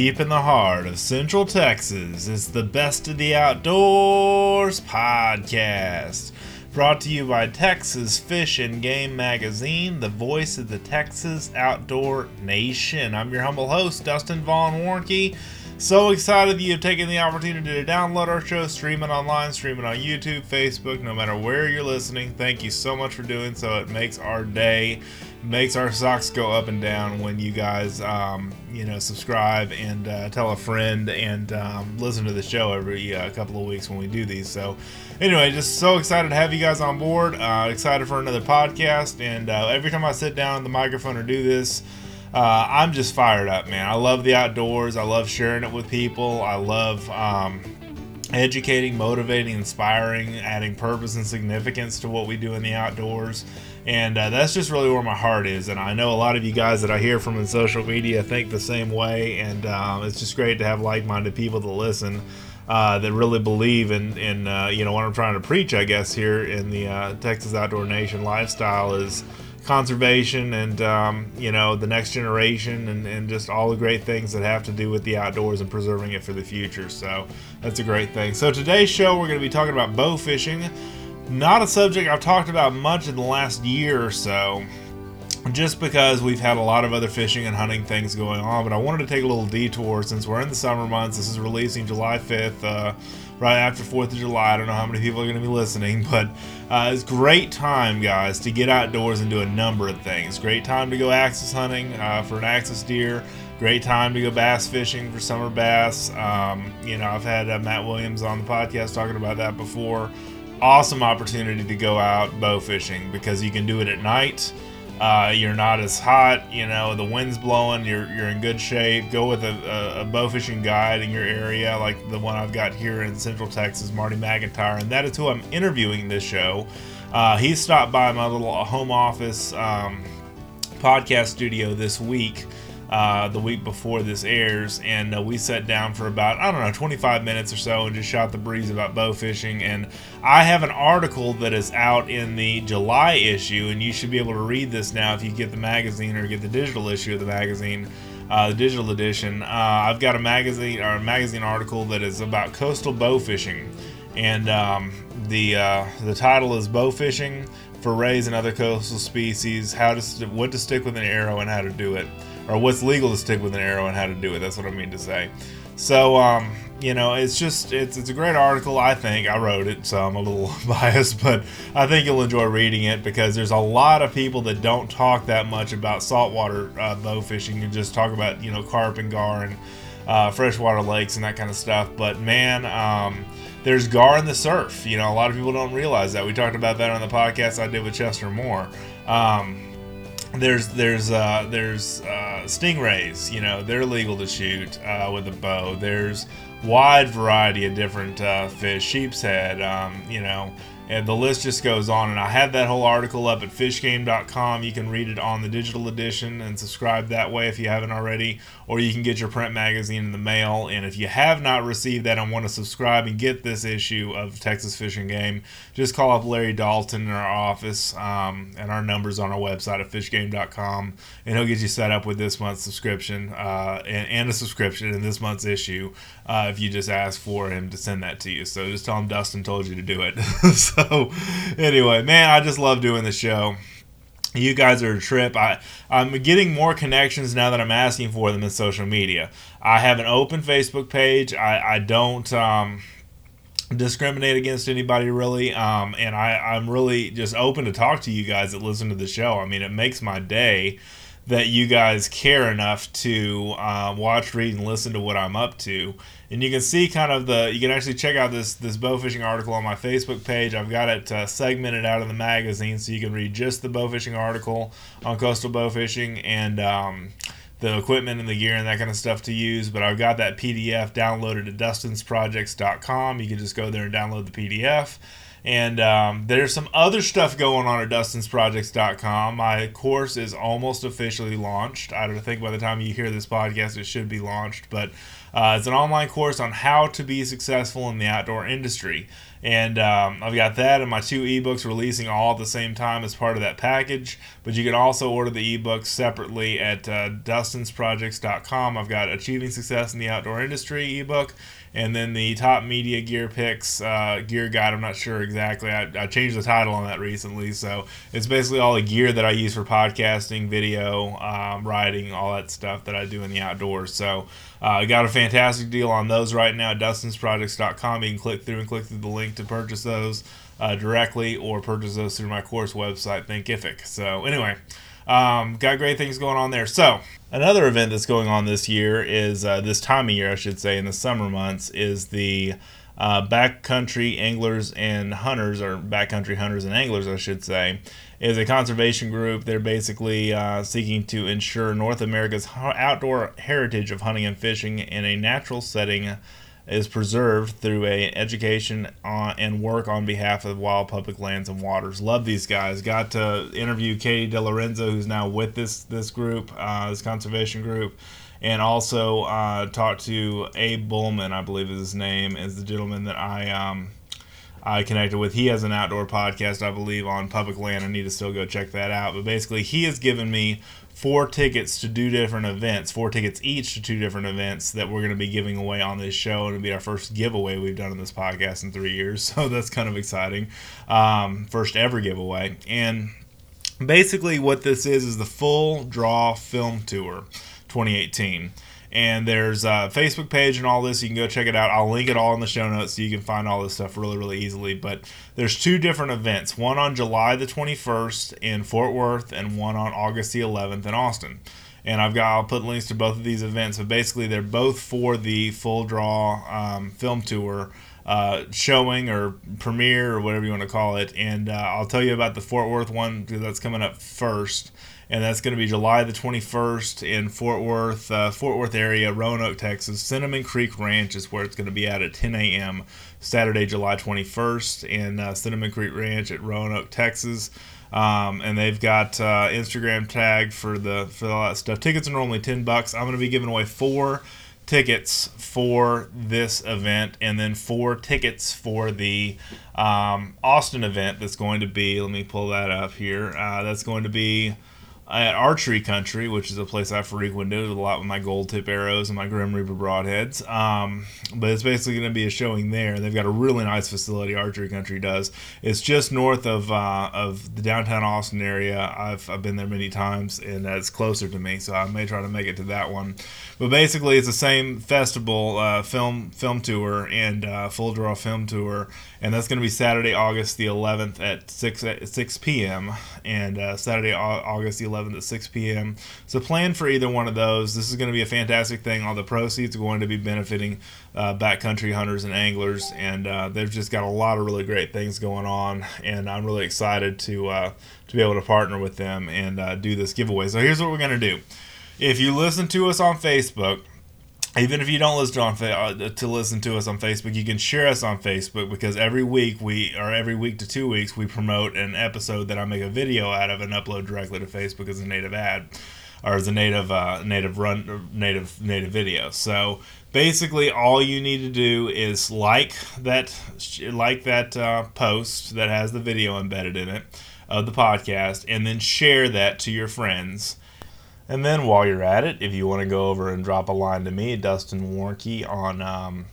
deep in the heart of Central Texas is the Best of the Outdoors podcast. Brought to you by Texas Fish and Game Magazine, the voice of the Texas outdoor nation. I'm your humble host, Dustin Vaughn Warnke. So excited that you've taken the opportunity to download our show, stream it online, stream it on YouTube, Facebook, no matter where you're listening. Thank you so much for doing so. It makes our day makes our socks go up and down when you guys, um, you know, subscribe and uh, tell a friend and um, listen to the show every uh, couple of weeks when we do these. So, anyway, just so excited to have you guys on board. Uh, excited for another podcast. And uh, every time I sit down on the microphone or do this, uh, I'm just fired up, man. I love the outdoors. I love sharing it with people. I love. Um, educating, motivating, inspiring, adding purpose and significance to what we do in the outdoors. And uh, that's just really where my heart is. And I know a lot of you guys that I hear from in social media think the same way. And um, it's just great to have like minded people to listen. Uh, that really believe in, in uh, you know what I'm trying to preach, I guess here in the uh, Texas Outdoor Nation lifestyle is conservation and um, you know the next generation and, and just all the great things that have to do with the outdoors and preserving it for the future. So that's a great thing. So today's show we're going to be talking about bow fishing. Not a subject I've talked about much in the last year or so, just because we've had a lot of other fishing and hunting things going on. But I wanted to take a little detour since we're in the summer months. This is releasing July 5th, uh, right after 4th of July. I don't know how many people are going to be listening, but uh, it's great time, guys, to get outdoors and do a number of things. Great time to go axis hunting uh, for an axis deer. Great time to go bass fishing for summer bass. Um, you know, I've had uh, Matt Williams on the podcast talking about that before awesome opportunity to go out bow fishing because you can do it at night. Uh, you're not as hot, you know, the wind's blowing, you're, you're in good shape. Go with a, a, a bow fishing guide in your area, like the one I've got here in Central Texas, Marty McIntyre, and that is who I'm interviewing this show. Uh, he stopped by my little home office um, podcast studio this week uh, the week before this airs, and uh, we sat down for about I don't know 25 minutes or so and just shot the breeze about bow fishing. And I have an article that is out in the July issue, and you should be able to read this now if you get the magazine or get the digital issue of the magazine. Uh, the digital edition. Uh, I've got a magazine or a magazine article that is about coastal bow fishing, and um, the uh, the title is "Bow Fishing for Rays and Other Coastal Species: How to st- What to Stick with an Arrow and How to Do It." Or what's legal to stick with an arrow and how to do it. That's what I mean to say. So, um, you know, it's just it's it's a great article. I think I wrote it, so I'm a little biased, but I think you'll enjoy reading it because there's a lot of people that don't talk that much about saltwater uh, bow fishing and just talk about you know carp and gar and uh, freshwater lakes and that kind of stuff. But man, um, there's gar in the surf. You know, a lot of people don't realize that. We talked about that on the podcast I did with Chester Moore. Um, there's there's uh, there's uh, stingrays. You know, they're legal to shoot uh, with a bow. There's wide variety of different uh, fish. Sheep's head. Um, you know, and the list just goes on. And I have that whole article up at fishgame.com. You can read it on the digital edition and subscribe that way if you haven't already, or you can get your print magazine in the mail. And if you have not received that and want to subscribe and get this issue of Texas Fish and Game, just call up Larry Dalton in our office, um, and our numbers on our website at fishgame.com, and he'll get you set up with this month's subscription uh, and, and, a subscription in this month's issue uh, if you just ask for him to send that to you. So just tell him Dustin told you to do it. so, anyway, man, I just love doing the show. You guys are a trip. I, I'm getting more connections now that I'm asking for them in social media. I have an open Facebook page. I, I don't um, discriminate against anybody really. Um, and I, I'm really just open to talk to you guys that listen to the show. I mean, it makes my day that you guys care enough to uh, watch, read, and listen to what I'm up to. And you can see kind of the, you can actually check out this this bow fishing article on my Facebook page. I've got it uh, segmented out of the magazine, so you can read just the bow fishing article on coastal bow fishing and um, the equipment and the gear and that kind of stuff to use. But I've got that PDF downloaded at dustinsprojects.com. You can just go there and download the PDF And um, there's some other stuff going on at dustinsprojects.com. My course is almost officially launched. I don't think by the time you hear this podcast, it should be launched. But uh, it's an online course on how to be successful in the outdoor industry. And um, I've got that and my two ebooks releasing all at the same time as part of that package. But you can also order the ebooks separately at uh, dustinsprojects.com. I've got Achieving Success in the Outdoor Industry ebook and then the top media gear picks uh, gear guide i'm not sure exactly. I, I, changed the title on that recently so it's basically all the gear that i use for podcasting video um, writing all that stuff that i do in the outdoors. So uh, i got a fantastic deal on those right now at dustinsprojects.com you can click through and click through the link to purchase those uh, directly or purchase those through my course website thinkific. So anyway um, got great things going on there. So another event that's going on this year is uh, this time of year, I should say, in the summer months, is the uh, backcountry anglers and hunters, or backcountry hunters and anglers, I should say, is a conservation group. They're basically uh, seeking to ensure North America's outdoor heritage of hunting and fishing in a natural setting is preserved through a education on, and work on behalf of wild public lands and waters. Love these guys. Got to interview Katie DeLorenzo, who's now with this this group, uh, this conservation group, and also uh, talked to Abe Bullman, I believe is his name, is the gentleman that I um, I connected with. He has an outdoor podcast, I believe, on public land. I need to still go check that out. But basically, he has given me four tickets to do different events, four tickets each to two different events that we're going to be giving away on this show. And it'll be our first giveaway we've done in this podcast in three years. So that's kind of exciting. Um, first ever giveaway. And basically, what this is is the full draw film tour 2018 and there's a Facebook page and all this. You can go check it out. I'll link it all in the show notes so you can find all this stuff really, really easily. But there's two different events one on July the 21st in Fort Worth, and one on August the 11th in Austin. And I've got I'll put links to both of these events. But basically, they're both for the full draw um, film tour. Uh, showing or premiere or whatever you want to call it. And uh, I'll tell you about the Fort Worth one because that's coming up first and that's going to be July the 21st in Fort Worth, uh, Fort Worth area, Roanoke, Texas. Cinnamon Creek Ranch is where it's going to be at at 10 a.m. Saturday, July 21st, in uh, Cinnamon Creek Ranch at Roanoke, Texas. Um, and they've got uh, Instagram tag for the for all that stuff. Tickets are normally 10 bucks. I'm going to be giving away four tickets for this event and then four tickets for the um, Austin event that's going to be, let me pull that up here. Uh, that's going to be at Archery Country, which is a place I frequented a lot with my gold tip arrows and my Grim Reaper broadheads. Um, but it's basically going to be a showing there. They've got a really nice facility. Archery Country does. It's just north of uh, of the downtown Austin area. I've, I've been there many times, and it's closer to me, so I may try to make it to that one. But basically, it's the same festival uh, film film tour and uh, full draw film tour, and that's going to be Saturday, August the 11th at six at 6 p.m. and uh, Saturday, August the 11th at 6 p.m. So plan for either one of those. This is going to be a fantastic thing. All the proceeds are going to be benefiting uh, backcountry hunters and anglers, and uh, they've just got a lot of really great things going on, and I'm really excited to uh, to be able to partner with them and uh, do this giveaway. So here's what we're going to do if you listen to us on Facebook, even if you don't listen on uh, to listen to us on Facebook, you can share us on Facebook because every week we or every week to two weeks we promote an episode that I make a video out of and upload directly to Facebook as a native ad or as a native uh, native run native native video. So basically, all you need to do is like that like that uh, post that has the video embedded in it of the podcast, and then share that to your friends and then while you're at it, if you want to go over and drop a line to me, Dustin Warnke on um,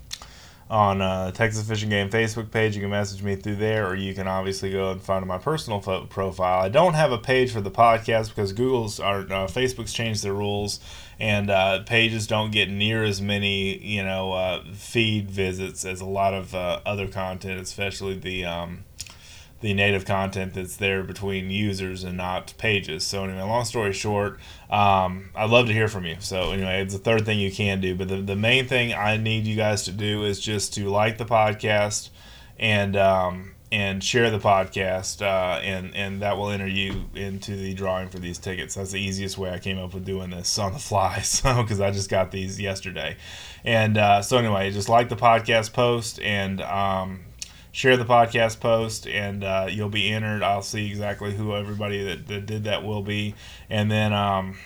on uh, Texas Fish and Game Facebook page, you can message me through there, or you can obviously go and find my personal fo- profile. I don't have a page for the podcast because Google's or uh, Facebook's changed their rules, and uh, pages don't get near as many you know uh, feed visits as a lot of uh, other content, especially the um, the native content that's there between users and not pages. So anyway, long story short, um, I'd love to hear from you. So anyway, it's the third thing you can do. But the, the main thing I need you guys to do is just to like the podcast and um, and share the podcast, uh, and and that will enter you into the drawing for these tickets. That's the easiest way I came up with doing this on the fly, so because I just got these yesterday, and uh, so anyway, just like the podcast post and um, share the podcast post, and uh, you'll be entered. I'll see exactly who everybody that, that did that will be, and then um,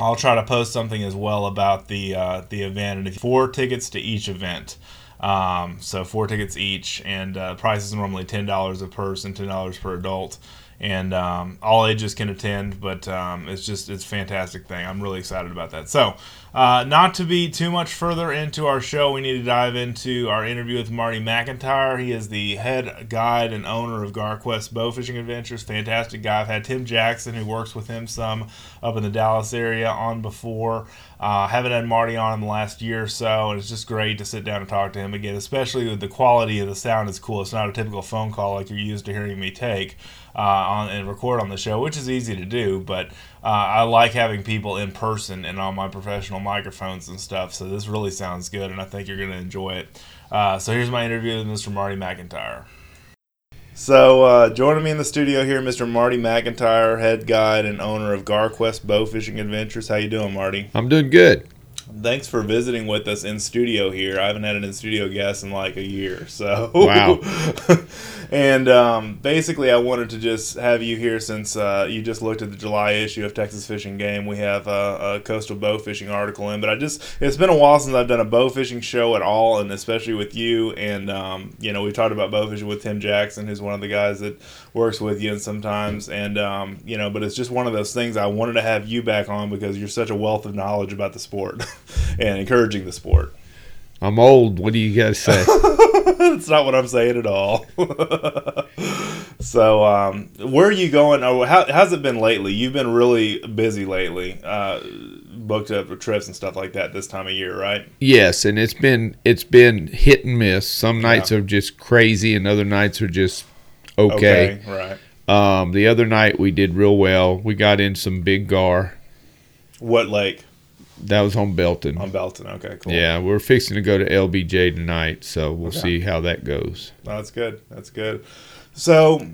I'll try to post something as well about the uh, the event. And four tickets to each event. Um, so four tickets each, and uh, price is normally ten dollars a person, ten dollars per adult and um, all ages can attend. But um, it's just it's a fantastic thing. I'm really excited about that. So, uh, not to be too much further into our show, we need to dive into our interview with Marty McIntyre. He is the head guide and owner of GarQuest Bow Fishing Adventures. Fantastic guy. I've had Tim Jackson, who works with him some up in the Dallas area, on before. Uh, haven't had Marty on in the last year or so, and it's just great to sit down and talk to him again, especially with the quality of the sound is cool. It's not a typical phone call like you're used to hearing me take uh, on and record on the show, which is easy to do, but uh, I like having people in person and on my professional microphones and stuff. So this really sounds good, and I think you're going to enjoy it. Uh, so here's my interview with Mr. Marty McIntyre. So, uh, joining me in the studio here, Mr. Marty McIntyre, head guide and owner of GarQuest Bow Fishing Adventures. How you doing, Marty? I'm doing good. Thanks for visiting with us in studio here. I haven't had an in studio guest in like a year, so wow. and um, basically, I wanted to just have you here since uh, you just looked at the July issue of Texas Fish and Game. We have a, a, coastal bow fishing article in, but I just it's been a while since I've done a bow fishing show at all, and especially with you. And um, you know, we talked about bow fishing with Tim Jackson, who's one of the guys that works with you and sometimes, and um, you know, but it's just one of those things. I wanted to have you back on because you're such a wealth of knowledge about the sport and encouraging the sport. I'm old. What do you guys say? That's not what I'm saying at all. so, um, where are you going? Or how, how's it been lately? You've been really busy lately, uh, booked up for trips and stuff like that this time of year, right? Yes, and it's been it's been hit and miss. Some nights yeah. are just crazy, and other nights are just okay. okay right. Um, the other night we did real well. We got in some big gar. What lake? That was on Belton. On Belton, okay, cool. Yeah, we're fixing to go to LBJ tonight, so we'll okay. see how that goes. That's good. That's good. So,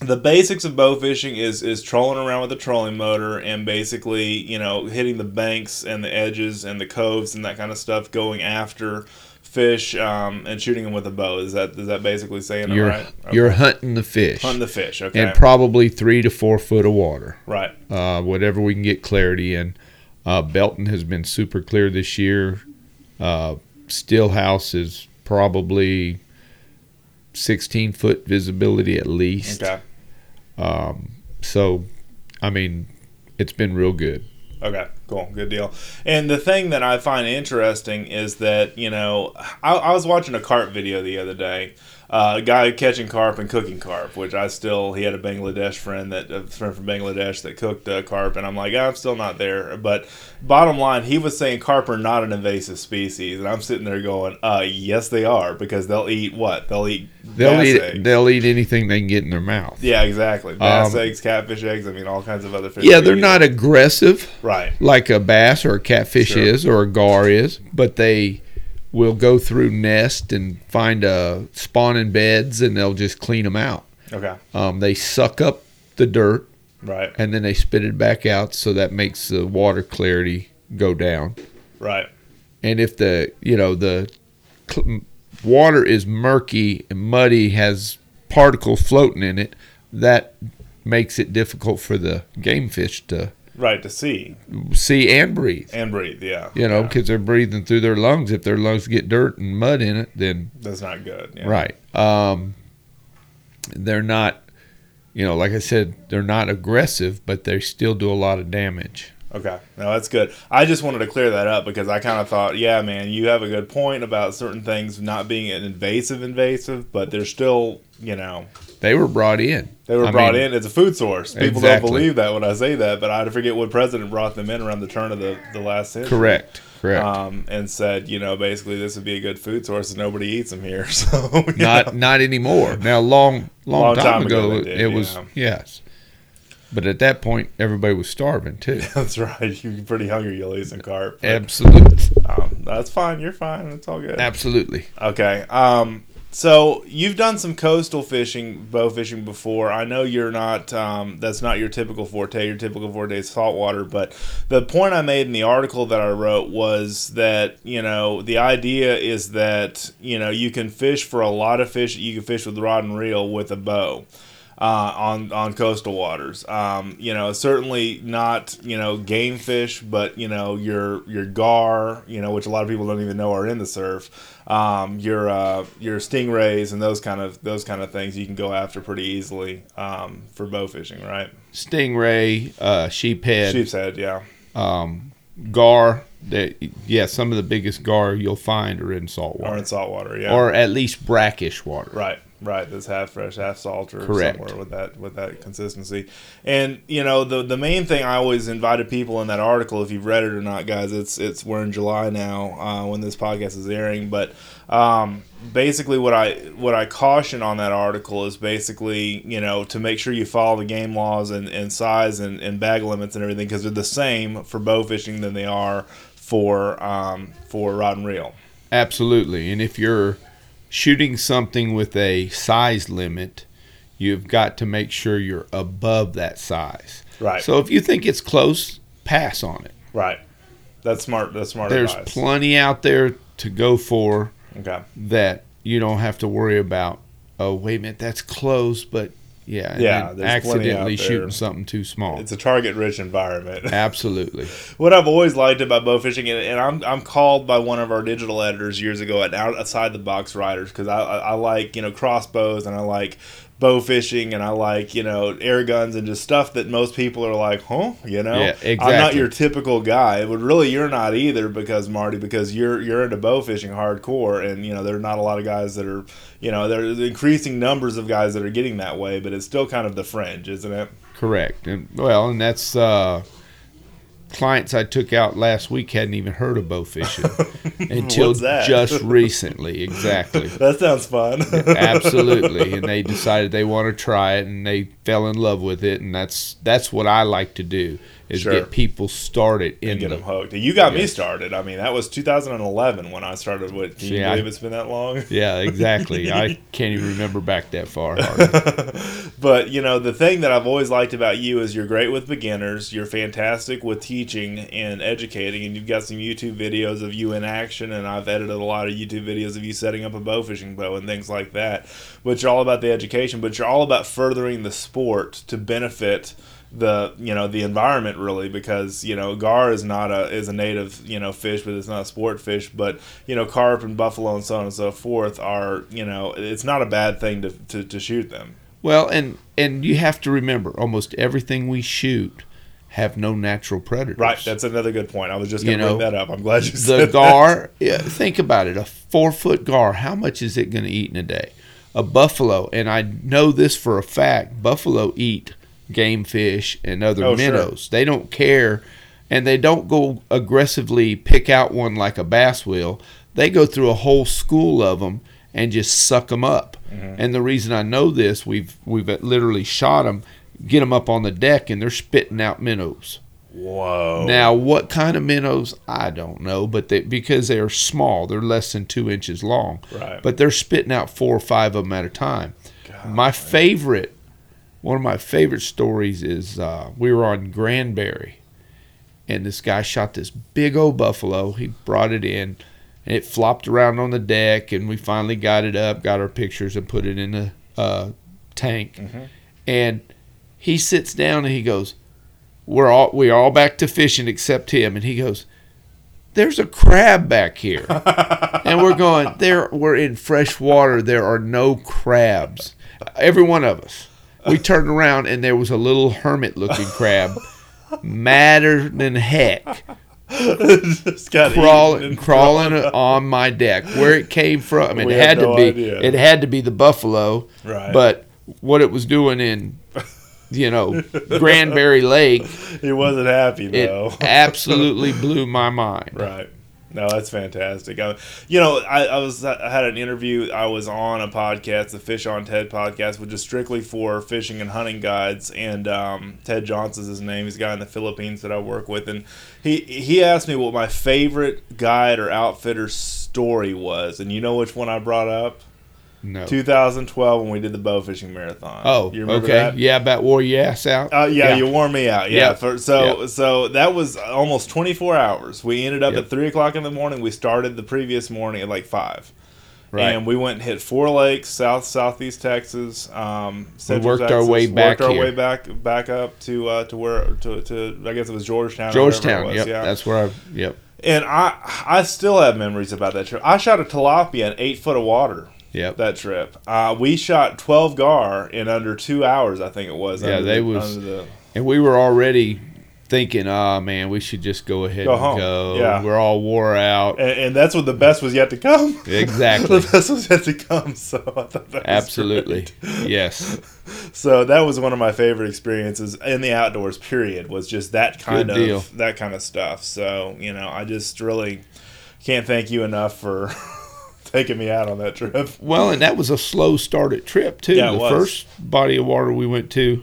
the basics of bow fishing is is trolling around with a trolling motor and basically, you know, hitting the banks and the edges and the coves and that kind of stuff, going after fish um, and shooting them with a bow. Is that is that basically saying you're, right? Okay. You're hunting the fish. Hunting the fish, okay. And probably three to four foot of water. Right. Uh, whatever we can get clarity in. Uh, Belton has been super clear this year. Uh, Stillhouse is probably 16 foot visibility at least. Okay. Um, so, I mean, it's been real good. Okay, cool, good deal. And the thing that I find interesting is that you know I, I was watching a cart video the other day uh, a guy catching carp and cooking carp, which I still he had a Bangladesh friend that a friend from Bangladesh that cooked uh, carp, and I'm like I'm still not there. But bottom line, he was saying carp are not an invasive species, and I'm sitting there going, uh, yes they are because they'll eat what they'll eat. They'll eat eggs. they'll eat anything they can get in their mouth. Yeah, exactly. Bass um, eggs, catfish eggs. I mean, all kinds of other fish. Yeah, they're not aggressive, right? Like a bass or a catfish sure. is or a gar is, but they will go through nest and find uh, spawning beds and they'll just clean them out. Okay. Um, they suck up the dirt. Right. And then they spit it back out, so that makes the water clarity go down. Right. And if the you know the cl- water is murky and muddy, has particles floating in it, that makes it difficult for the game fish to Right, to see. See and breathe. And breathe, yeah. You know, because yeah. they're breathing through their lungs. If their lungs get dirt and mud in it, then. That's not good. Yeah. Right. Um, they're not, you know, like I said, they're not aggressive, but they still do a lot of damage. Okay, no, that's good. I just wanted to clear that up because I kind of thought, yeah, man, you have a good point about certain things not being an invasive, invasive, but they're still, you know, they were brought in. They were I brought mean, in as a food source. People exactly. don't believe that when I say that, but I forget what president brought them in around the turn of the, the last century. Correct. Correct. Um, and said, you know, basically this would be a good food source, and nobody eats them here. So not know. not anymore. Now, long long, long time, time, ago, ago did, it was yes. But at that point, everybody was starving too. that's right. You're pretty hungry. You'll eat some carp. Absolutely. Um, that's fine. You're fine. It's all good. Absolutely. Okay. Um, So you've done some coastal fishing, bow fishing before. I know you're not. Um, that's not your typical forte. Your typical forte is saltwater. But the point I made in the article that I wrote was that you know the idea is that you know you can fish for a lot of fish. You can fish with rod and reel with a bow uh, on on coastal waters. Um, you know, certainly not you know game fish, but you know your your gar, you know, which a lot of people don't even know are in the surf. Um, your uh, your stingrays and those kind of those kind of things you can go after pretty easily um, for bow fishing, right? Stingray, uh, sheephead, Sheep's head, yeah. um, gar. That yeah, some of the biggest gar you'll find are in salt Or in saltwater, yeah. or at least brackish water. Right, right. That's half fresh, half salt, or Correct. somewhere with that with that consistency. And you know, the the main thing I always invited people in that article, if you've read it or not, guys, it's it's we're in July now uh, when this podcast is airing, but um, basically what I what I caution on that article is basically you know to make sure you follow the game laws and, and size and, and bag limits and everything because they're the same for bow fishing than they are for um, for rod and reel. Absolutely. And if you're shooting something with a size limit, you've got to make sure you're above that size. Right. So if you think it's close, pass on it. Right. That's smart. That's smart There's advice. plenty out there to go for okay. that you don't have to worry about. Oh, wait a minute, that's close, but yeah, and Yeah, then there's plenty out accidentally shooting something too small. It's a target-rich environment. Absolutely. what I've always liked about bow fishing, and, and I'm, I'm called by one of our digital editors years ago at outside the box writers because I, I, I like you know crossbows and I like bow fishing and I like you know air guns and just stuff that most people are like, huh? You know, Yeah, I'm not your typical guy, but really you're not either because Marty because you're you're into bow fishing hardcore and you know there are not a lot of guys that are you know there's increasing numbers of guys that are getting that way, but it's still kind of the fringe, isn't it? Correct. And well, and that's uh, clients I took out last week hadn't even heard of bow fishing until just recently. Exactly. That sounds fun. Absolutely. And they decided they want to try it and they fell in love with it and that's that's what I like to do is Sure. get people started in and get the them hooked. You got me started. I mean, that was 2011 when I started. What can you See, I- it's been that long? Yeah, exactly. I can't even remember back that far. But you know, the thing that I've always liked about you is you're great with beginners. You're fantastic with teaching and educating, and you've got some YouTube videos of you in action. And I've edited a lot of YouTube videos of you setting up a bow fishing bow and things like that. But you're all about the education. But you're all about furthering the sport to benefit the you know the environment really because you know gar is not a is a native you know fish but it's not a sport fish. But you know carp and buffalo and so on and so forth are you know it's not a bad thing to, to, to shoot them. Well, and and you have to remember almost everything we shoot have no natural predators. right. That's another good point. I was just going to bring that up. I'm glad you the said gar yeah, think about it. A four foot gar how much is it going to eat in a day? A buffalo and i know this for a fact buffalo eat game fish and other Oh, sure. minnows they don't care and they don't go aggressively pick out one like a bass will they go through a whole school of them and just suck them up Mm-hmm. and the reason i know this we've we've literally shot them get them up on the deck and they're spitting out minnows whoa now, what kind of minnows? I don't know, but they, because they're small, they're less than two inches long. Right. But they're spitting out four or five of them at a time. my favorite, one of my favorite stories is uh, we were on Granbury, and this guy shot this big old buffalo. He brought it in, and it flopped around on the deck, and we finally got it up, got our pictures, and put it in a uh, tank. And he sits down and he goes, we're all we're all back to fishing except him. And he goes there's a crab back here. And we're going there we're in fresh water. There are no crabs. Every one of us we turned around and there was a little hermit looking crab madder than heck crawling and crawling on my deck where it came from I mean We it had no to be idea. it had to be the buffalo Right. but what it was doing in you know Granbury Lake he wasn't happy it absolutely blew my mind. Right. No, that's fantastic. I, you know, I, I was I had an interview. I was on a podcast, the Fish on Ted podcast, which is strictly for fishing and hunting guides. And um, Ted Johnson's his name. He's a guy in the Philippines that I work with, and he he asked me what my favorite guide or outfitter story was. And you know which one I brought up? No. 2012 when we did the bow fishing marathon. Oh, you remember okay. that? Yeah, about wore your ass out. Uh, yeah, you wore me out. Yeah, Yeah. For, so Yeah. so that was almost 24 hours. We ended up Yep. at three o'clock in the morning. We started the previous morning at like five. Right. And we went and hit four lakes, south southeast Texas. Um, Central worked our way back Worked our here. way back back up to uh, to where to, to I guess it was Georgetown. Georgetown. was, Yep. yeah. That's where I. Yep. and I I still have memories about that trip. I shot a tilapia in eight foot of water. Yep. That trip, uh, we shot twelve gar in under two hours. I think it was. Yeah, they the- was- the- And we were already thinking, oh man, we should just go ahead Go and home. go. Yeah. We're all wore out. and, and that's what the best was yet to come. Exactly. the best was yet to come. So I thought that was Absolutely. Yes. So that was one of my favorite experiences in the outdoors. Period. Was just that kind Good of deal. that kind of stuff. So you know, I just really can't thank you enough for taking me out on that trip. Well, and that was a slow started trip too. Yeah, the was. first body of water we went to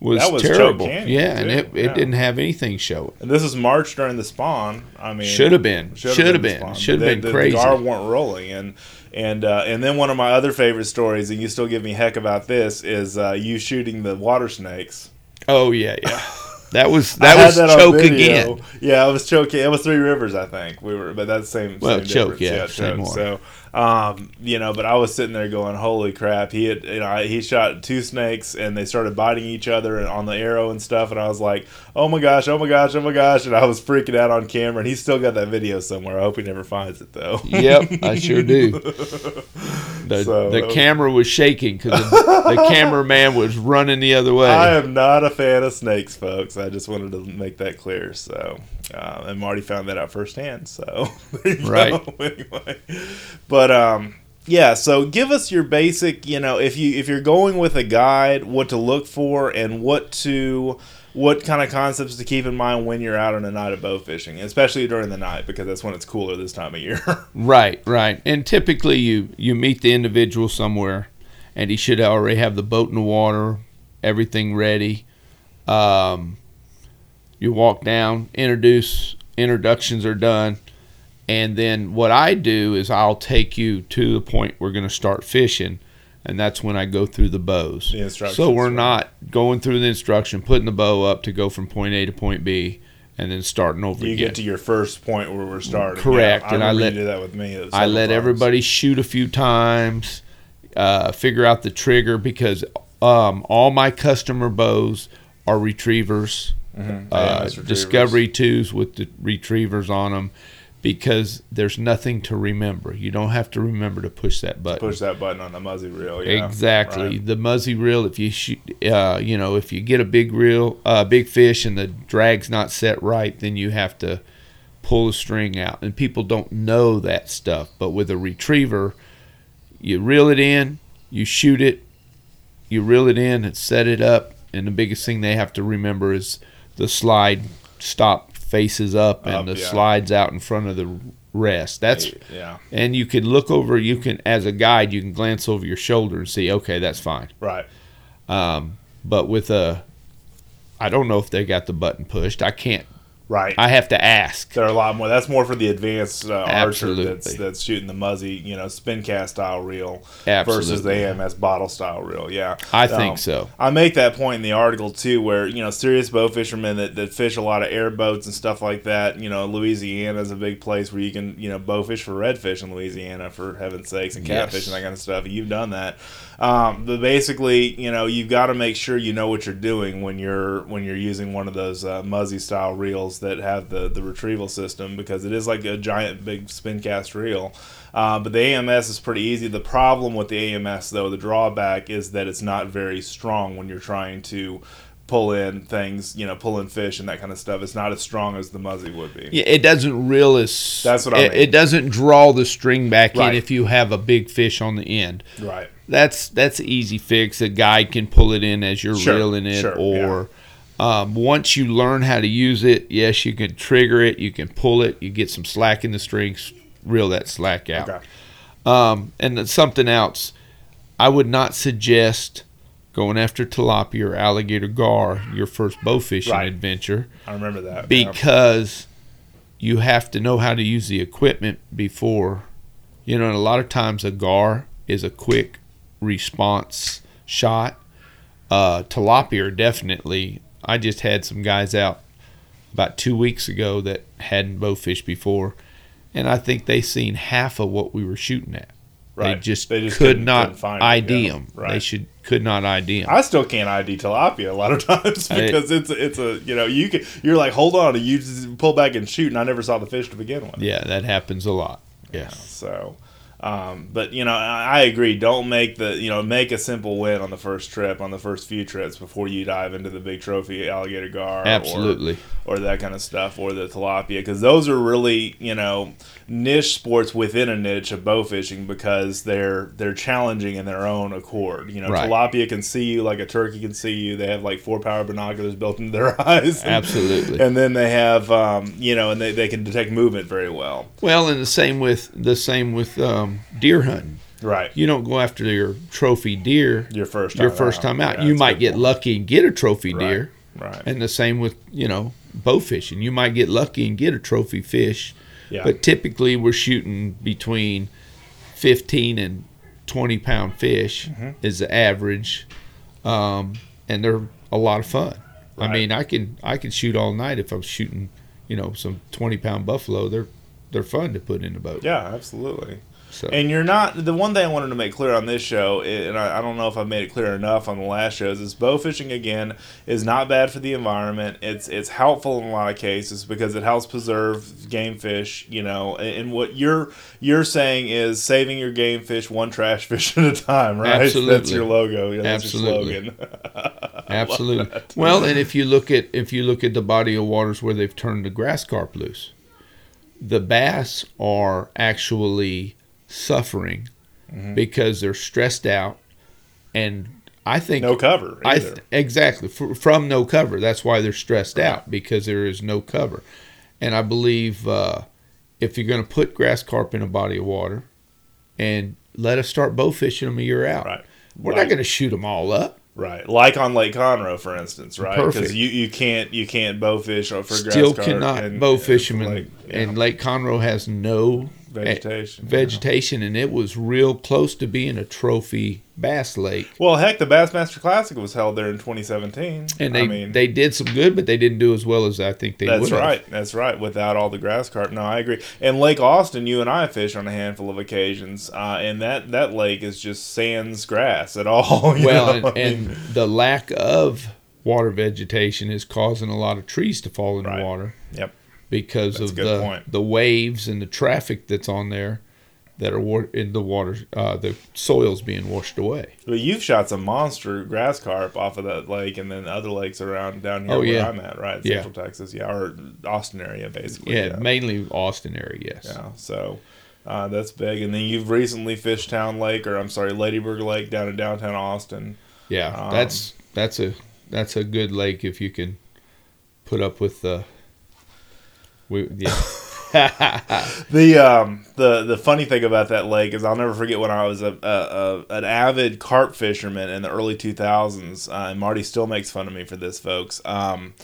was, That was terrible. Canyon, yeah, and it, it Yeah. didn't have anything showing. And this is March during the spawn. I mean, Should have been. Should have been. Should have The- been the, crazy. The gar weren't rolling, and and uh, and then one of my other favorite stories, and you still give me heck about this, is uh, you shooting the water snakes. Oh yeah, yeah. That was that was that choke again. Yeah, it was choking. It was Three Rivers, I think. We were, but that's the same. Well, same choke, difference. yeah, choke. So, um, you know, but I was sitting there going, "Holy crap!" He had, you know, I- he shot two snakes, and they started biting each other and on the arrow and stuff. And I was like, "Oh my gosh! Oh my gosh! Oh my gosh!" And I was freaking out on camera. And he's still got that video somewhere. I hope he never finds it though. Yep, I sure do. The, So, the camera was shaking because the, the cameraman was running the other way. I am not a fan of snakes, folks. I just wanted to make that clear. So, uh, and Marty found that out firsthand. So, Right. go. anyway, but um, yeah. So, give us your basic. You know, if you if you're going with a guide, what to look for and what to what kind of concepts to keep in mind when you're out on a night of bow fishing, especially during the night because that's when it's cooler this time of year. Right, right. And typically you you meet the individual somewhere and he should already have the boat in the water, everything ready. Um, you walk down, introduce, introductions are done. And then what I do is I'll take you to the point we're going to start fishing. And that's when I go through the bows. The instructions, so we're right. not going through the instruction, putting the bow up to go from point A to point B, and then starting over you again. get to your first point where we're starting. Correct, Yeah, and I let- you did that with me. I let times. everybody shoot a few times, uh, figure out the trigger because um, all my customer bows are retrievers, Mhm. uh, retrievers. Discovery twos with the retrievers on them, because there's nothing to remember. You don't have to remember to push that button. push that button on the muzzy reel. Yeah, Exactly. right. The muzzy reel. If you shoot, uh, you know, if you get a big reel, uh, big fish, and the drag's not set right, then you have to pull the string out. And people don't know that stuff. But with a retriever, you reel it in, you shoot it, you reel it in, and set it up. And the biggest thing they have to remember is the slide stop faces up, and Up, the yeah. slides out in front of the rest. That's yeah, and you can look over you can as a guide you can glance over your shoulder and see okay that's fine right. um, but with a i don't know if they got the button pushed i can't Right. i have to ask there are a lot more. That's more for the advanced uh, archer that's that's shooting the muzzy, you know, spin cast style reel Absolutely. versus the AMS bottle style reel. Yeah, i Um, think so I make that point in the article too, where you know serious bow fishermen that, that fish a lot of airboats and stuff like that. You know, Louisiana is a big place where you can you know bow fish for redfish in Louisiana for heaven's sakes and catfish Yes. and that kind of stuff. You've done that, um, but basically, you know, you've got to make sure you know what you're doing when you're when you're using one of those uh, muzzy style reels that have the the retrieval system because it is like a giant big spin cast reel. Uh, but the AMS is pretty easy. The problem with the AMS, though, the drawback is that it's not very strong when you're trying to pull in things, you know, pull in fish and that kind of stuff. It's not as strong as the Muzzy would be. yeah, it doesn't reel as That's what I it, mean. it doesn't draw the string back Right. in if you have a big fish on the end Right. that's that's an easy fix. A guide can pull it in as you're Sure, reeling it, sure, or um, once you learn how to use it, yes, you can trigger it, you can pull it, you get some slack in the strings, reel that slack out. Okay. Um, and something else, I would not suggest going after tilapia or alligator gar your first bow fishing Right. adventure I remember that. yeah. because you have to know how to use the equipment before you know and a lot of times a gar is a quick response shot. Uh, tilapia are definitely. I just had some guys out about two weeks ago that hadn't bowfished before, and I think they seen half of what we were shooting at. They Right. just, They just could couldn't- find ID yeah. them. They should could not ID them. I still can't ID tilapia a lot of times I- because it's it's a you know you can you're like hold on and you just pull back and shoot and I never saw the fish to begin with. yeah, that happens a lot. Yeah, So, um, but you know, I, I agree. Don't make the you know make a simple win on the first trip, on the first few trips before you dive into the big trophy alligator gar, Absolutely. or, or that kind of stuff, or the tilapia, because those are really you know niche sports within a niche of bow fishing because they're they're challenging in their own accord. You know, Right. tilapia can see you like a turkey can see you. They have like four power binoculars built into their eyes. Absolutely. And then they have, um, you know, and they, they can detect movement very well. Well, and the same with the same with um, deer hunting. Right. You don't go after your trophy deer Your first your time first out. time out. Yeah, you might get point. lucky and get a trophy Right. deer, Right. and the same with you know bow fishing. You might get lucky and get a trophy fish, Yeah. but typically we're shooting between fifteen and twenty pound fish Mm-hmm. is the average, um, and they're a lot of fun. I mean, I can I can shoot all night if I'm shooting, you know, some twenty pound buffalo. They're they're fun to put in the boat. yeah, absolutely. So And you're not the one thing I wanted to make clear on this show, and I, I don't know if I made it clear enough on the last shows, is bow fishing again is not bad for the environment. It's it's helpful in a lot of cases because it helps preserve game fish. You know, and, and what you're you're saying is saving your game fish one trash fish at a time, right? Absolutely. That's your logo. Yeah, that's Absolutely. your slogan. Absolutely. Well, and if you look at if you look at the body of waters where they've turned the grass carp loose, the bass are actually suffering Mm-hmm. because they're stressed out, and I think no cover. I th- exactly fr- from no cover. That's why they're stressed out because there is no cover, and I believe uh, if you're going to put grass carp in a body of water, and let us start bow fishing them a year out, Right. we're Right. not going to shoot them all up. Right, like on Lake Conroe, for instance, right? Because you, you can't you can't bow fish or for Still grass carp cannot and- bow and fishermen, Lake- yeah, and Lake Conroe has no vegetation. eh, vegetation, and it was real close to being a trophy bass lake. Well, heck, the Bassmaster Classic was held there in 2017, And they I mean, they did some good, but they didn't do as well as I think they that's right, that's right. Without all the grass carp, no, I agree. And Lake Austin, you and I fish on a handful of occasions, uh, and that that lake is just sans grass at all. Well, and, I mean, and the lack of water vegetation is causing a lot of trees to fall in Right. the water yep, because That's of the point. the waves and the traffic that's on there that are wa- in the water. Uh, the soil's being washed away. but you've shot some monster grass carp off of that lake, and then other lakes around down here Oh, where yeah. I'm at, right, Yeah. Central Texas, yeah, or Austin area, basically. Yeah, mainly Austin area. Yes. Yeah, so uh, that's big. And then you've recently fished Town Lake, or I'm sorry, Lady Bird Lake down in downtown Austin. Yeah, Um, that's that's a that's a good lake if you can put up with the. We, yeah. The um the the funny thing about that lake is I'll never forget when I was a, a, a an avid carp fisherman in the early 2000s. Uh, and Marty still makes fun of me for this, folks. Um,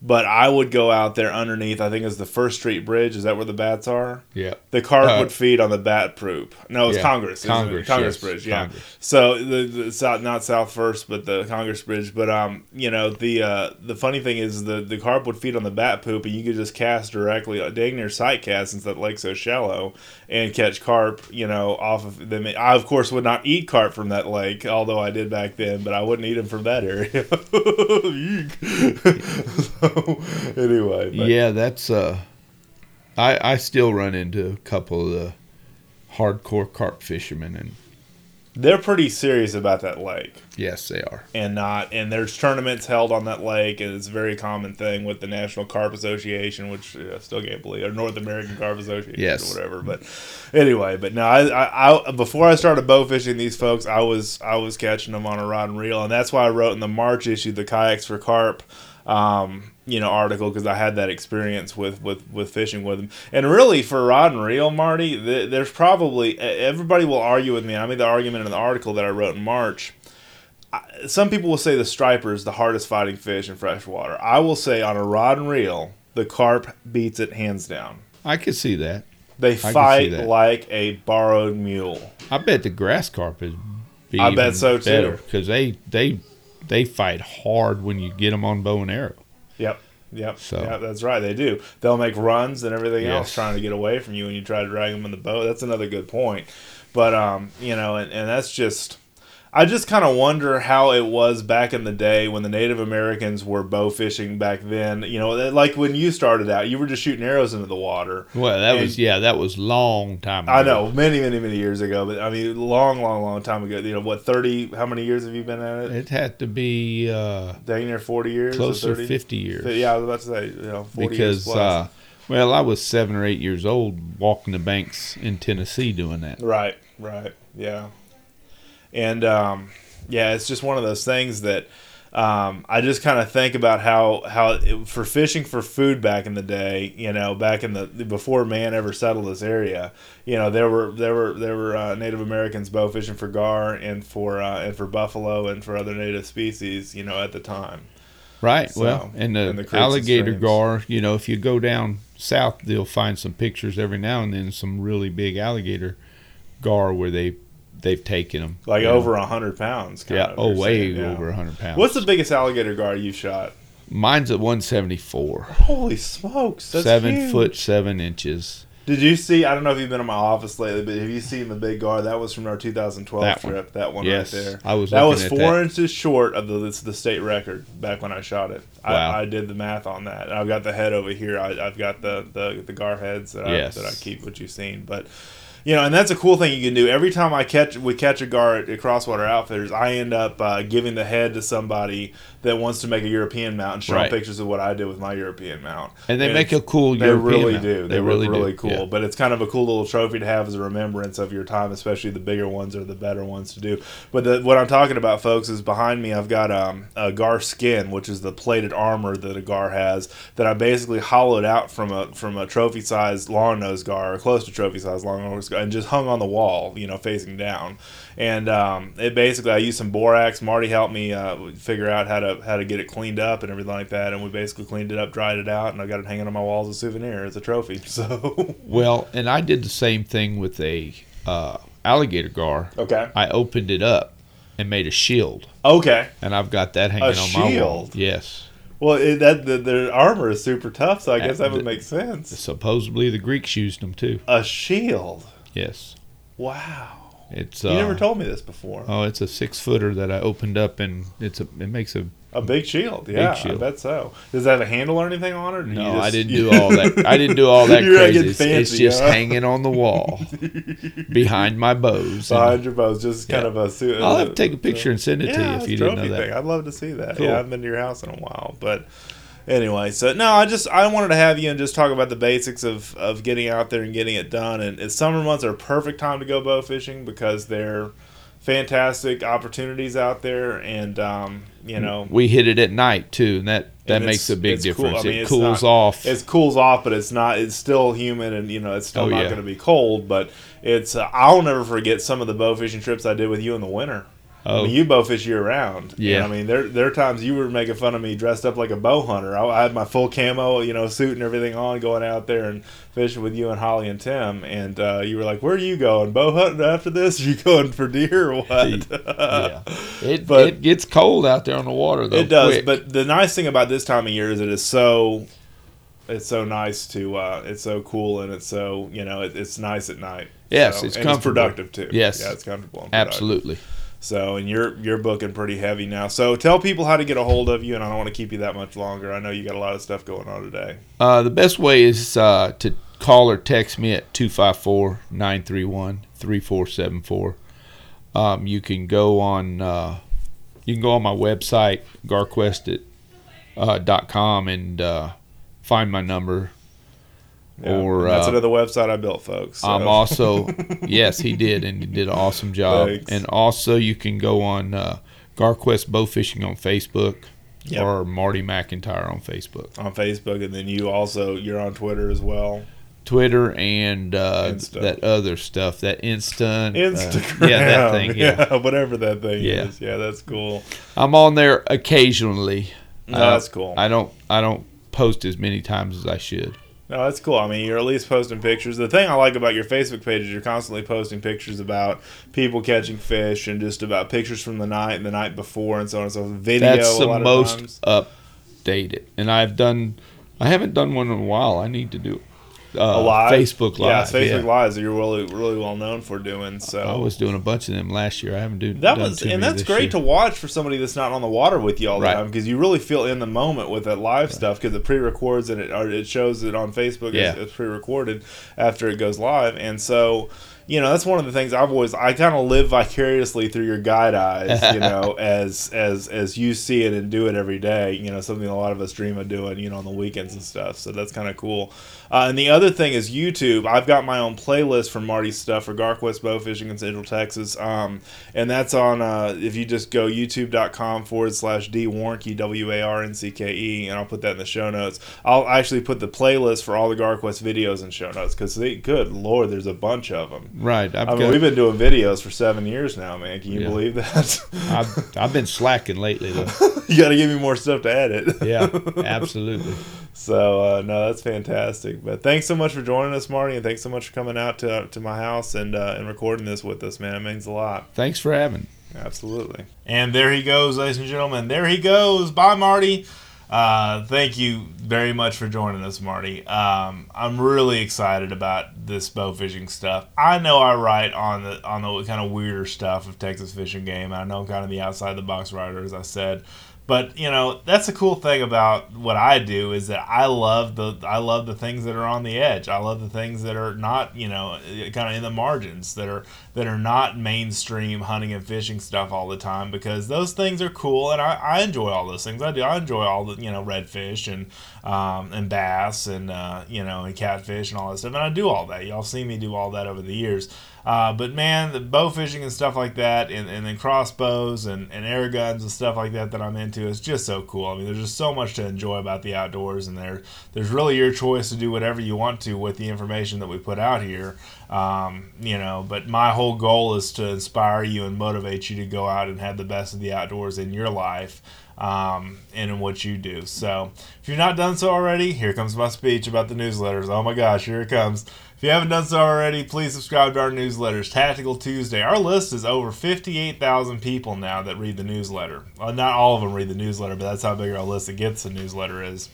but I would go out there underneath. I think it's the First Street Bridge. Is that where the bats are? yeah. The carp Uh, would feed on the bat poop. No, it's Yeah, Congress. isn't it? Congress, Congress yes, Bridge. Yeah. Congress. So the, the south, not South First, but the Congress Bridge. But um, you know the uh, the funny thing is the the carp would feed on the bat poop, and you could just cast directly, dang near sight cast, since that lake's so shallow, and catch carp. You know, off of them. I of course would not eat carp from that lake, although I did back then. But I wouldn't eat them from that area. So, anyway, but, Yeah, that's uh, I I still run into a couple of the hardcore carp fishermen, and they're pretty serious about that lake. yes, they are. and not and there's tournaments held on that lake and it's a very common thing with the National Carp Association which uh, I still can't believe or North American Carp Association Yes. or whatever but anyway but no I, I, I before I started bow fishing these folks I was I was catching them on a rod and reel and that's why I wrote in the March issue the kayaks for carp um, you know article because I had that experience with with with fishing with them and really for rod and reel Marty th- there's probably everybody will argue with me I made the argument in the article that I wrote in March some people will say the striper is the hardest fighting fish in freshwater. I will say on a rod and reel, the carp beats it hands down. I could see that. They fight that. like a borrowed mule. I bet the grass carp is. I bet so, too. because they they they fight hard when you get them on bow and arrow. Yep. Yep. So- yeah, that's right. They do. They'll make runs and everything else trying to get away from you when you try to drag them in the boat. That's another good point. But um, you know, and, and that's just I just kind of wonder how it was back in the day when the Native Americans were bow fishing back then. You know, like when you started out, you were just shooting arrows into the water. Well, that And- was yeah, that was long time. Ago. I know, many, many, many years ago, but I mean, long, long, long time ago. You know, what thirty? How many years have you been at it? It had to be uh, Dang near forty years, or close to fifty years. Yeah, I was about to say, you know, forty years because plus. uh, well, I was seven or eight years old walking the banks in Tennessee doing that. Right, right, yeah, and um, yeah, it's just one of those things that um, I just kind of think about how how it, for fishing for food back in the day, you know, back in the before man ever settled this area, you know, there were there were there were uh, Native Americans bow fishing for gar and for uh, and for buffalo and for other native species, you know, at the time. Right. So, well, and the, and the creeks and alligator gar, you know, if you go down south, they'll find some pictures every now and then, some really big alligator gar where they they've taken them Like over a hundred pounds. Kind Yeah. of, Oh, way saying, over a hundred pounds. What's the biggest alligator gar you've shot? Mine's at one seventy four. Holy smokes! That's Seven huge. foot seven inches. Did you see? I don't know if you've been in my office lately, but have you seen the big gar? That was from our 2012 That one. trip. That one Yes, right there. I was That was four that. inches short of the the state record back when I shot it. Wow. I, I did the math on that. I've got the head over here. I, I've got the the, the gar heads that Yes. I that I keep, what you've seen, but. You know, and that's a cool thing you can do. Every time I catch, we catch a gar at, at Crosswater Outfitters, I end up uh, giving the head to somebody that wants to make a European mount and show 'em Right. pictures of what I did with my European mount. And they make it's- a cool they European really mount. do. They, They really, really really do, cool. yeah. But it's kind of a cool little trophy to have as a remembrance of your time, especially the bigger ones are the better ones to do. But the, what I'm talking about, folks, is behind me. I've got um, a gar skin, which is the plated armor that a gar has, that I basically hollowed out from a from a trophy sized long nose gar, or close to trophy sized long nose gar, and just hung on the wall, you know, facing down. And um, it basically, I used some borax. Marty helped me uh, figure out how to how to get it cleaned up and everything like that. And we basically cleaned it up, dried it out, and I got it hanging on my walls as a souvenir, as a trophy. So Well, and I did the same thing with a uh, alligator gar. okay, I opened it up and made a shield, okay. and I've got that hanging on my wall. Yes. Well, it, that the, the armor is super tough, so I guess that would make sense. Supposedly the Greeks used them too. A shield. Yes. Wow. It's You uh, never told me this before. Oh, it's a six footer that I opened up, and it's a it makes a A big shield. Yeah, I shield. bet so. Does that have a handle or anything on it? or no. just- I didn't do all that. I didn't do all that crazy. getting It's, just huh? hanging on the wall behind my bows. Behind your bows, just kind of a suit. I'll have to take a picture and send it to you yeah, if you didn't know that. Thing. I'd love to see that. Cool. Yeah, I haven't been to your house in a while, but anyway, so no, I just I wanted to have you and just talk about the basics of of getting out there and getting it done. And it's summer months are a perfect time to go bow fishing because they're fantastic opportunities out there, and um, you know. We hit it at night too, and that that and makes a big it's cool. difference. I mean, it cools not- off. It cools off, but it's not. It's still humid, and you know it's still Oh, not yeah. going to be cold. But it's. Uh, I'll never forget some of the bow fishing trips I did with you in the winter. I oh, mean, you bow fish year round. Yeah. And, I mean, there there are times you were making fun of me dressed up like a bow hunter. I, I had my full camo, you know, suit and everything on, going out there and fishing with you and Holly and Tim. And uh, you were like, "Where are you going? Bow hunting after this? Are you going for deer or what?" yeah. It but- it gets cold out there on the water though. It does, quick. but the nice thing about this time of year is it is so it's so nice to uh, it's so cool and it's so you know it, it's nice at night. Yes, So- it's comfortable. productive too. Yes. yeah, it's comfortable. Absolutely. So and you're you're booking pretty heavy now. So tell people how to get a hold of you, and I don't want to keep you that much longer. I know you got a lot of stuff going on today. Uh, the best way is uh, to call or text me at 254 931 3474. Um, You can go on uh, you can go on my website garquest uh, and uh, find my number. Yeah, Or, that's uh, another website I built, folks. so. I'm also yes, he did, and he did an awesome job. Thanks. And also, you can go on uh, Garquest Bow Fishing on Facebook Yep. or Marty McIntyre on Facebook, on Facebook, and then you also you're on Twitter as well. Twitter, and uh, that other stuff, that instant, uh, Instagram, yeah, that thing. Yeah. whatever that thing Yeah. is. Yeah, that's cool. I'm on there occasionally. No, Uh, that's cool. I don't, I don't post as many times as I should. No, that's cool. I mean, you're at least posting pictures. The thing I like about your Facebook page is you're constantly posting pictures about people catching fish and just about pictures from the night and the night before and so on and so forth. Video. That's a the most updated, and I've done. I haven't done one in a while. I need to do uh, live Facebook Live. Yeah, Facebook yeah. Lives that you're really really well known for doing. So I was doing a bunch of them last year. I haven't do, That was, and that's great year. to watch for somebody that's not on the water with you all the Right. time because you really feel in the moment with that live stuff because it pre-records and it or it shows it on Facebook Yeah. as, as pre-recorded after it goes live, and so you know that's one of the things I've always I kind of live vicariously through your guide eyes, you know, as as as you see it and do it every day, you know, something a lot of us dream of doing, you know, on the weekends and stuff. So that's kind of cool. Uh, and the other thing is YouTube. I've got my own playlist for Marty's stuff for Garquest Bow Fishing in Central Texas. Um, and that's on, uh, if you just go youtube.com forward slash D Warnke, W A R N C K E, and I'll put that in the show notes. I'll actually put the playlist for all the Garquest videos in show notes because, they good lord, there's a bunch of them. right. I've I mean, got. we've been doing videos for seven years now, man. Can you Yeah. believe that? I've, I've been slacking lately though. you got to give me more stuff to edit. Yeah, absolutely. So uh, no, that's fantastic. But thanks so much for joining us, Marty, and thanks so much for coming out to to my house and uh, and recording this with us, man. It means a lot. Thanks for having. Absolutely. And there he goes, ladies and gentlemen. There he goes. Bye, Marty. Uh, thank you very much for joining us, Marty. Um, I'm really excited about this bow fishing stuff. I know I write on the on the kind of weirder stuff of Texas Fish and Game. I know kind of the outside the box writer, as I said. But you know that's the cool thing about what I do is that I love the I love the things that are on the edge. I love the things that are not you know kind of in the margins that are that are not mainstream hunting and fishing stuff all the time because those things are cool and I, I enjoy all those things. I do. I enjoy all the you know redfish and um, and bass and uh, you know and catfish and all that stuff. And I do all that. Y'all see me do all that over the years. Uh, but man, the bow fishing and stuff like that, and, and then crossbows and, and air guns and stuff like that that I'm into is just so cool. I mean, there's just so much to enjoy about the outdoors, and there there's really your choice to do whatever you want to with the information that we put out here. Um, you know, but my whole goal is to inspire you and motivate you to go out and have the best of the outdoors in your life um, and in what you do. So if you've not done so already, here comes my speech about the newsletters. Oh my gosh, here it comes. If you haven't done so already, please subscribe to our newsletters. Tactical Tuesday. Our list is over 58,000 people now that read the newsletter. Well, not all of them read the newsletter, but that's how big our list that gets the newsletter is.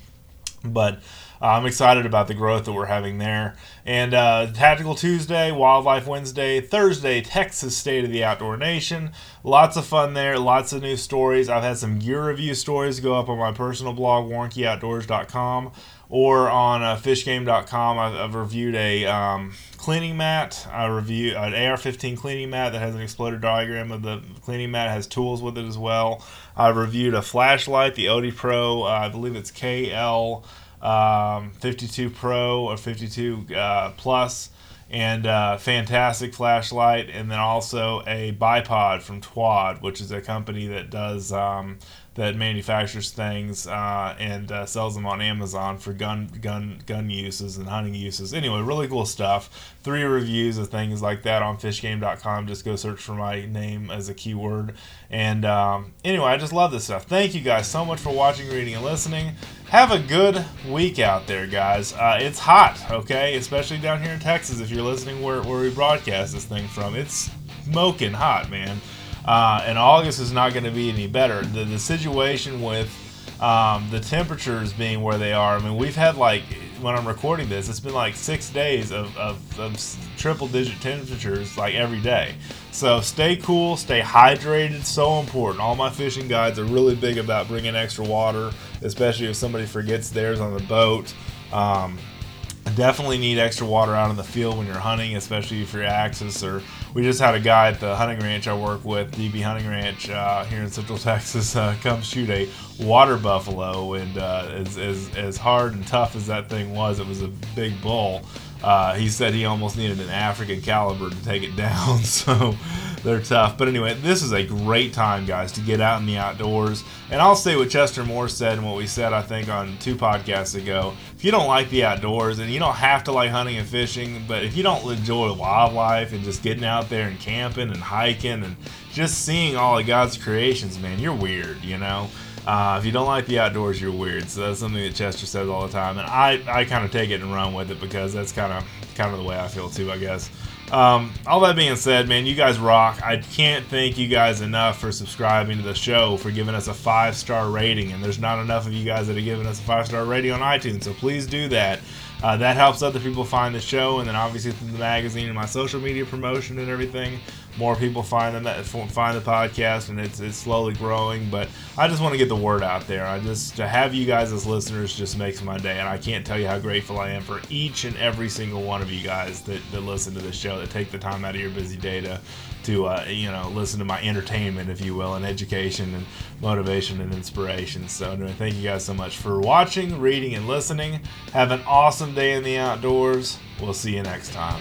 But uh, I'm excited about the growth that we're having there. And uh, Tactical Tuesday, Wildlife Wednesday, Thursday, Texas State of the Outdoor Nation. Lots of fun there, lots of new stories. I've had some gear review stories go up on my personal blog, warnkeyoutdoors.com, or on uh, fishgame.com. I've, I've reviewed a um, cleaning mat. I review an AR-15 cleaning mat that has an exploded diagram of the cleaning mat. Has tools with it as well. I've reviewed a flashlight, the OD Pro. Uh, I believe it's KL um, 52 Pro or 52 uh, Plus, and uh, fantastic flashlight, and then also a bipod from Twad, which is a company that does um, that manufactures things uh, and uh, sells them on Amazon for gun gun gun uses and hunting uses. Anyway, really cool stuff. Three reviews of things like that on fishgame.com. Just go search for my name as a keyword. And um, anyway, I just love this stuff. Thank you guys so much for watching, reading, and listening. Have a good week out there, guys. Uh, it's hot, okay? Especially down here in Texas. If you're listening where, where we broadcast this thing from, it's smoking hot, man. Uh, and August is not going to be any better. The, the situation with um, the temperatures being where they are, I mean, we've had like, when I'm recording this, it's been like six days of, of, of triple digit temperatures like every day. So stay cool, stay hydrated, so important. All my fishing guides are really big about bringing extra water, especially if somebody forgets theirs on the boat. Um, definitely need extra water out in the field when you're hunting, especially if you're axis or we just had a guy at the hunting ranch I work with, DB Hunting Ranch uh, here in Central Texas, uh, come shoot a water buffalo, and uh, as, as as hard and tough as that thing was, it was a big bull. Uh, he said he almost needed an African caliber to take it down, so they're tough. But anyway, this is a great time, guys, to get out in the outdoors. And I'll say what Chester Moore said and what we said, I think, on two podcasts ago. If you don't like the outdoors, and you don't have to like hunting and fishing, but if you don't enjoy wildlife and just getting out there and camping and hiking and just seeing all of God's creations, man, you're weird, you know? Uh, if you don't like the outdoors, you're weird. So that's something that Chester says all the time, and I, I kind of take it and run with it because that's kind of kind of the way I feel too, I guess. Um, all that being said, man, you guys rock. I can't thank you guys enough for subscribing to the show, for giving us a five star rating, and there's not enough of you guys that have given us a five star rating on iTunes, so please do that. Uh, that helps other people find the show, and then obviously through the magazine and my social media promotion and everything, more people find them find the podcast, and it's it's slowly growing. But I just want to get the word out there. I just to have you guys as listeners just makes my day, and I can't tell you how grateful I am for each and every single one of you guys that, that listen to this show, that take the time out of your busy day to to uh, you know listen to my entertainment, if you will, and education and motivation and inspiration. So thank you guys so much for watching, reading, and listening. Have an awesome day in the outdoors. We'll see you next time.